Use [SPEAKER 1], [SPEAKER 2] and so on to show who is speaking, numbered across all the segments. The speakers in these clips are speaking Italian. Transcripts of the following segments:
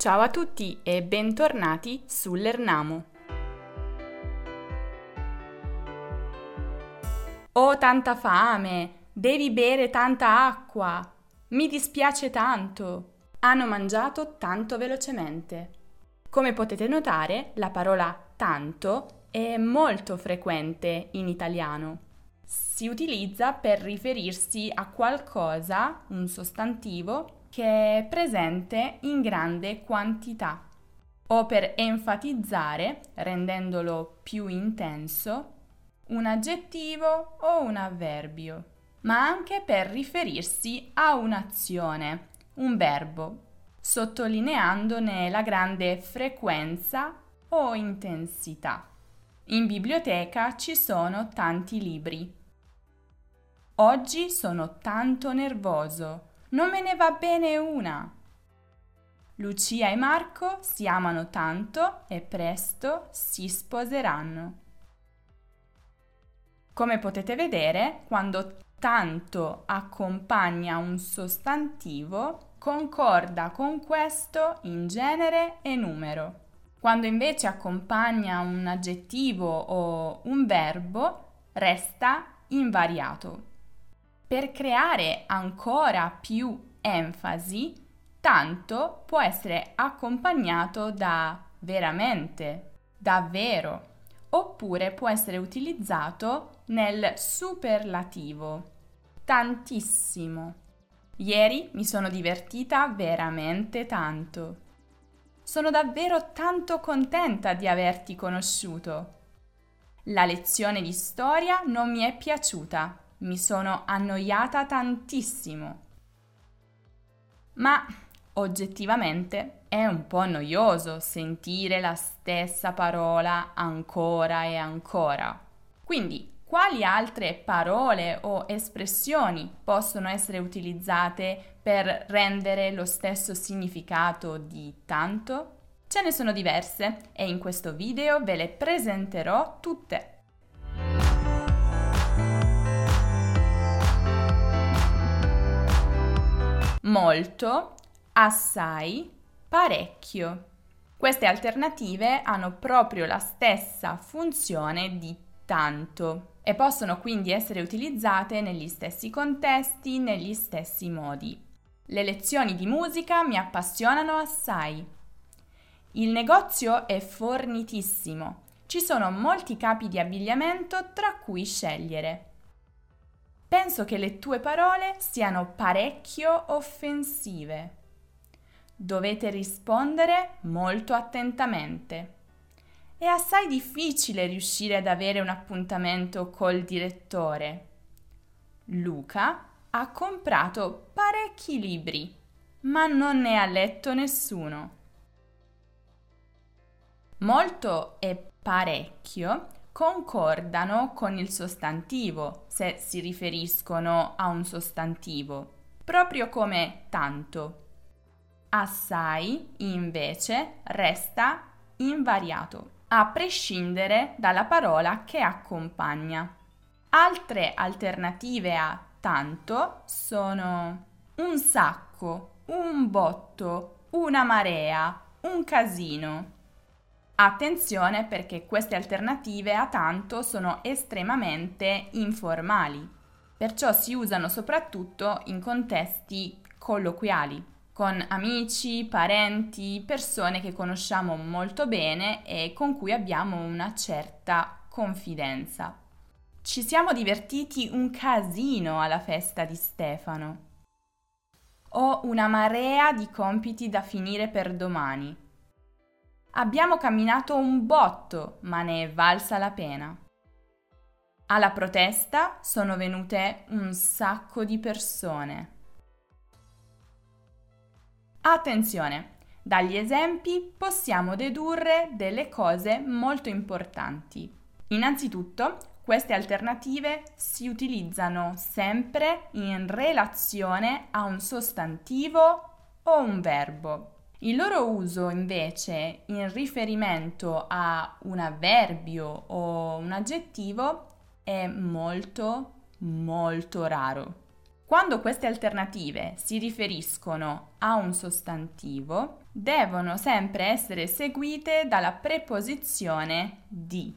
[SPEAKER 1] Ciao a tutti e bentornati sull'Ernamo. Ho tanta fame, devi bere tanta acqua. Mi dispiace tanto. Hanno mangiato tanto velocemente. Come potete notare, la parola tanto è molto frequente in italiano. Si utilizza per riferirsi a qualcosa, un sostantivo, che è presente in grande quantità o per enfatizzare, rendendolo più intenso, un aggettivo o un avverbio, ma anche per riferirsi a un'azione, un verbo, sottolineandone la grande frequenza o intensità. In biblioteca ci sono tanti libri. Oggi sono tanto nervoso non me ne va bene una. Lucia e Marco si amano tanto e presto si sposeranno. Come potete vedere, quando tanto accompagna un sostantivo, concorda con questo in genere e numero. Quando invece accompagna un aggettivo o un verbo, resta invariato. Per creare ancora più enfasi, tanto può essere accompagnato da veramente, davvero, oppure può essere utilizzato nel superlativo, tantissimo. Ieri mi sono divertita veramente tanto. Sono davvero tanto contenta di averti conosciuto. La lezione di storia non mi è piaciuta mi sono annoiata tantissimo. Ma oggettivamente è un po' noioso sentire la stessa parola ancora e ancora. Quindi, quali altre parole o espressioni possono essere utilizzate per rendere lo stesso significato di tanto? Ce ne sono diverse e in questo video ve le presenterò tutte. Molto, assai, parecchio. Queste alternative hanno proprio la stessa funzione di tanto e possono quindi essere utilizzate negli stessi contesti, negli stessi modi. Le lezioni di musica mi appassionano assai. Il negozio è fornitissimo. Ci sono molti capi di abbigliamento tra cui scegliere. Penso che le tue parole siano parecchio offensive. Dovete rispondere molto attentamente. È assai difficile riuscire ad avere un appuntamento col direttore. Luca ha comprato parecchi libri, ma non ne ha letto nessuno. Molto e parecchio concordano con il sostantivo se si riferiscono a un sostantivo, proprio come tanto. Assai, invece, resta invariato, a prescindere dalla parola che accompagna. Altre alternative a tanto sono un sacco, un botto, una marea, un casino. Attenzione perché queste alternative a tanto sono estremamente informali, perciò si usano soprattutto in contesti colloquiali, con amici, parenti, persone che conosciamo molto bene e con cui abbiamo una certa confidenza. Ci siamo divertiti un casino alla festa di Stefano. Ho una marea di compiti da finire per domani Abbiamo camminato un botto, ma ne è valsa la pena. Alla protesta sono venute un sacco di persone. Attenzione, dagli esempi possiamo dedurre delle cose molto importanti. Innanzitutto, queste alternative si utilizzano sempre in relazione a un sostantivo o un verbo. Il loro uso invece in riferimento a un avverbio o un aggettivo è molto molto raro. Quando queste alternative si riferiscono a un sostantivo, devono sempre essere seguite dalla preposizione di.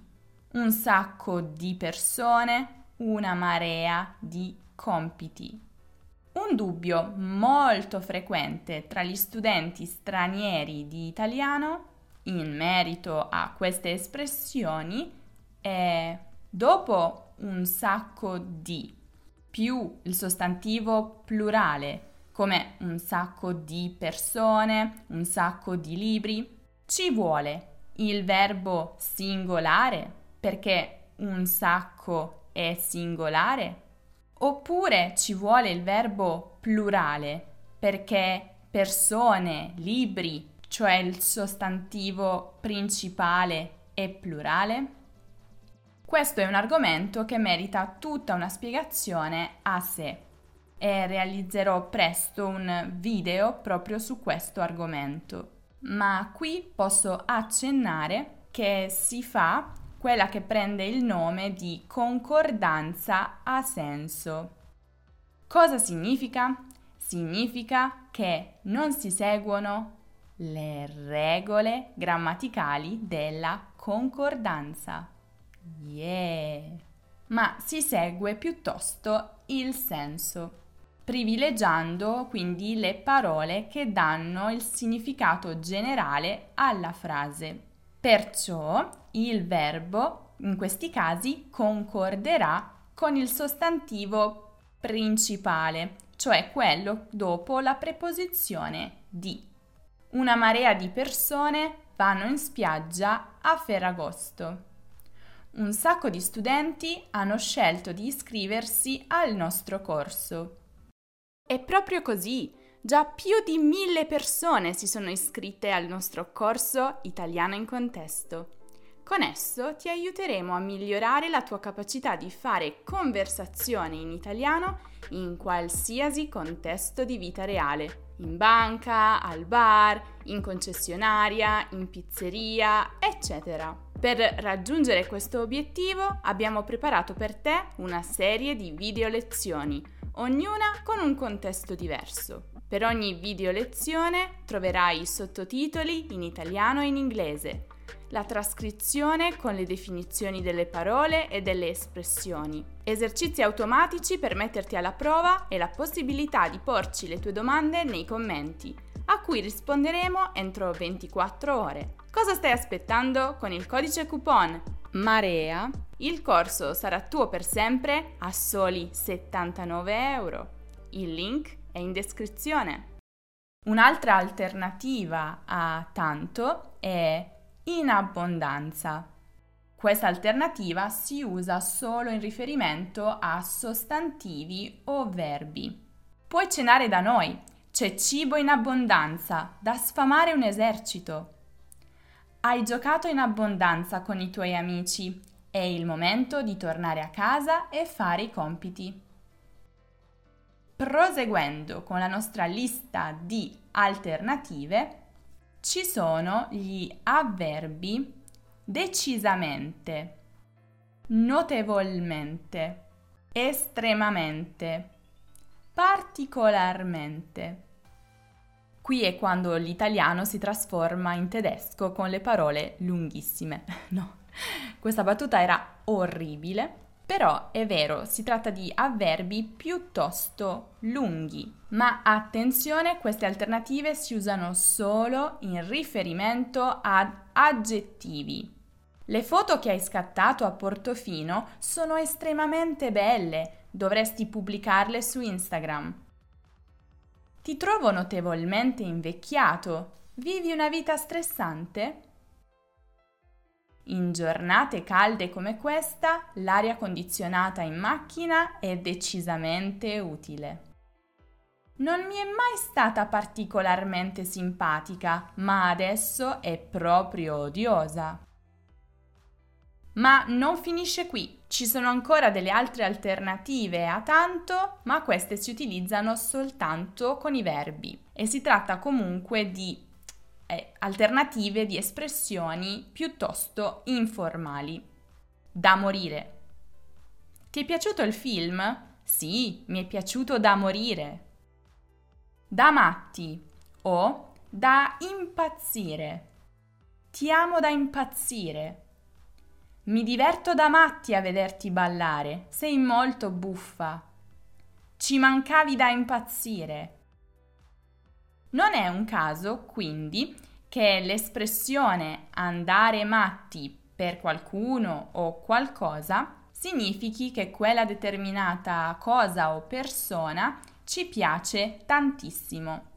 [SPEAKER 1] Un sacco di persone, una marea di compiti. Un dubbio molto frequente tra gli studenti stranieri di italiano in merito a queste espressioni è dopo un sacco di più il sostantivo plurale come un sacco di persone, un sacco di libri, ci vuole il verbo singolare perché un sacco è singolare oppure ci vuole il verbo plurale perché persone, libri, cioè il sostantivo principale è plurale? Questo è un argomento che merita tutta una spiegazione a sé e realizzerò presto un video proprio su questo argomento. Ma qui posso accennare che si fa quella che prende il nome di concordanza a senso. Cosa significa? Significa che non si seguono le regole grammaticali della concordanza. Yeah! Ma si segue piuttosto il senso, privilegiando quindi le parole che danno il significato generale alla frase. Perciò il verbo, in questi casi, concorderà con il sostantivo principale, cioè quello dopo la preposizione di. Una marea di persone vanno in spiaggia a Ferragosto. Un sacco di studenti hanno scelto di iscriversi al nostro corso. È proprio così. Già più di mille persone si sono iscritte al nostro corso Italiano in contesto. Con esso ti aiuteremo a migliorare la tua capacità di fare conversazione in italiano in qualsiasi contesto di vita reale in banca, al bar, in concessionaria, in pizzeria, eccetera. Per raggiungere questo obiettivo abbiamo preparato per te una serie di video lezioni, ognuna con un contesto diverso. Per ogni video lezione troverai sottotitoli in italiano e in inglese, la trascrizione con le definizioni delle parole e delle espressioni, esercizi automatici per metterti alla prova e la possibilità di porci le tue domande nei commenti, a cui risponderemo entro 24 ore. Cosa stai aspettando? Con il codice coupon MAREA il corso sarà tuo per sempre a soli 79 euro. Il link è in descrizione. Un'altra alternativa a tanto è in abbondanza. Questa alternativa si usa solo in riferimento a sostantivi o verbi. Puoi cenare da noi, c'è cibo in abbondanza, da sfamare un esercito. Hai giocato in abbondanza con i tuoi amici, è il momento di tornare a casa e fare i compiti. Proseguendo con la nostra lista di alternative, ci sono gli avverbi decisamente, notevolmente, estremamente, particolarmente. Qui è quando l'italiano si trasforma in tedesco con le parole lunghissime. No, questa battuta era orribile però è vero, si tratta di avverbi piuttosto lunghi, ma attenzione, queste alternative si usano solo in riferimento ad aggettivi. Le foto che hai scattato a Portofino sono estremamente belle, dovresti pubblicarle su Instagram. Ti trovo notevolmente invecchiato. Vivi una vita stressante? In giornate calde come questa, l'aria condizionata in macchina è decisamente utile. Non mi è mai stata particolarmente simpatica, ma adesso è proprio odiosa. Ma non finisce qui, ci sono ancora delle altre alternative a tanto, ma queste si utilizzano soltanto con i verbi e si tratta comunque di eh, alternative di espressioni piuttosto informali. Da morire. Ti è piaciuto il film? Sì, mi è piaciuto da morire. Da matti o da impazzire. Ti amo da impazzire. Mi diverto da matti a vederti ballare, sei molto buffa. Ci mancavi da impazzire. Non è un caso, quindi, che l'espressione andare matti per qualcuno o qualcosa significhi che quella determinata cosa o persona ci piace tantissimo.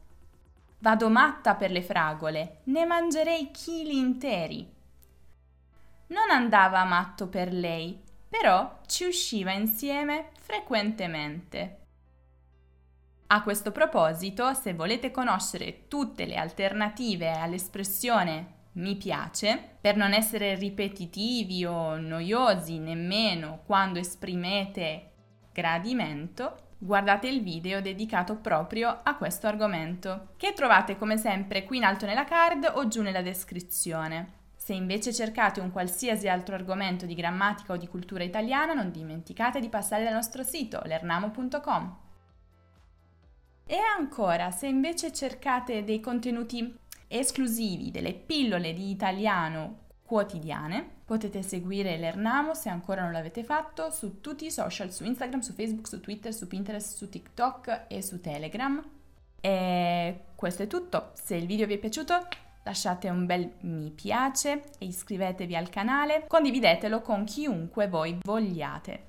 [SPEAKER 1] Vado matta per le fragole, ne mangerei chili interi. Non andava matto per lei, però ci usciva insieme frequentemente. A questo proposito, se volete conoscere tutte le alternative all'espressione mi piace, per non essere ripetitivi o noiosi nemmeno quando esprimete gradimento, guardate il video dedicato proprio a questo argomento, che trovate come sempre qui in alto nella card o giù nella descrizione. Se invece cercate un qualsiasi altro argomento di grammatica o di cultura italiana, non dimenticate di passare dal nostro sito lernamo.com. E ancora, se invece cercate dei contenuti esclusivi, delle pillole di italiano quotidiane, potete seguire l'Ernamo se ancora non l'avete fatto su tutti i social, su Instagram, su Facebook, su Twitter, su Pinterest, su TikTok e su Telegram. E questo è tutto. Se il video vi è piaciuto lasciate un bel mi piace e iscrivetevi al canale, condividetelo con chiunque voi vogliate.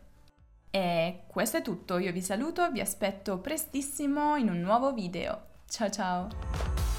[SPEAKER 1] E questo è tutto, io vi saluto, vi aspetto prestissimo in un nuovo video. Ciao ciao!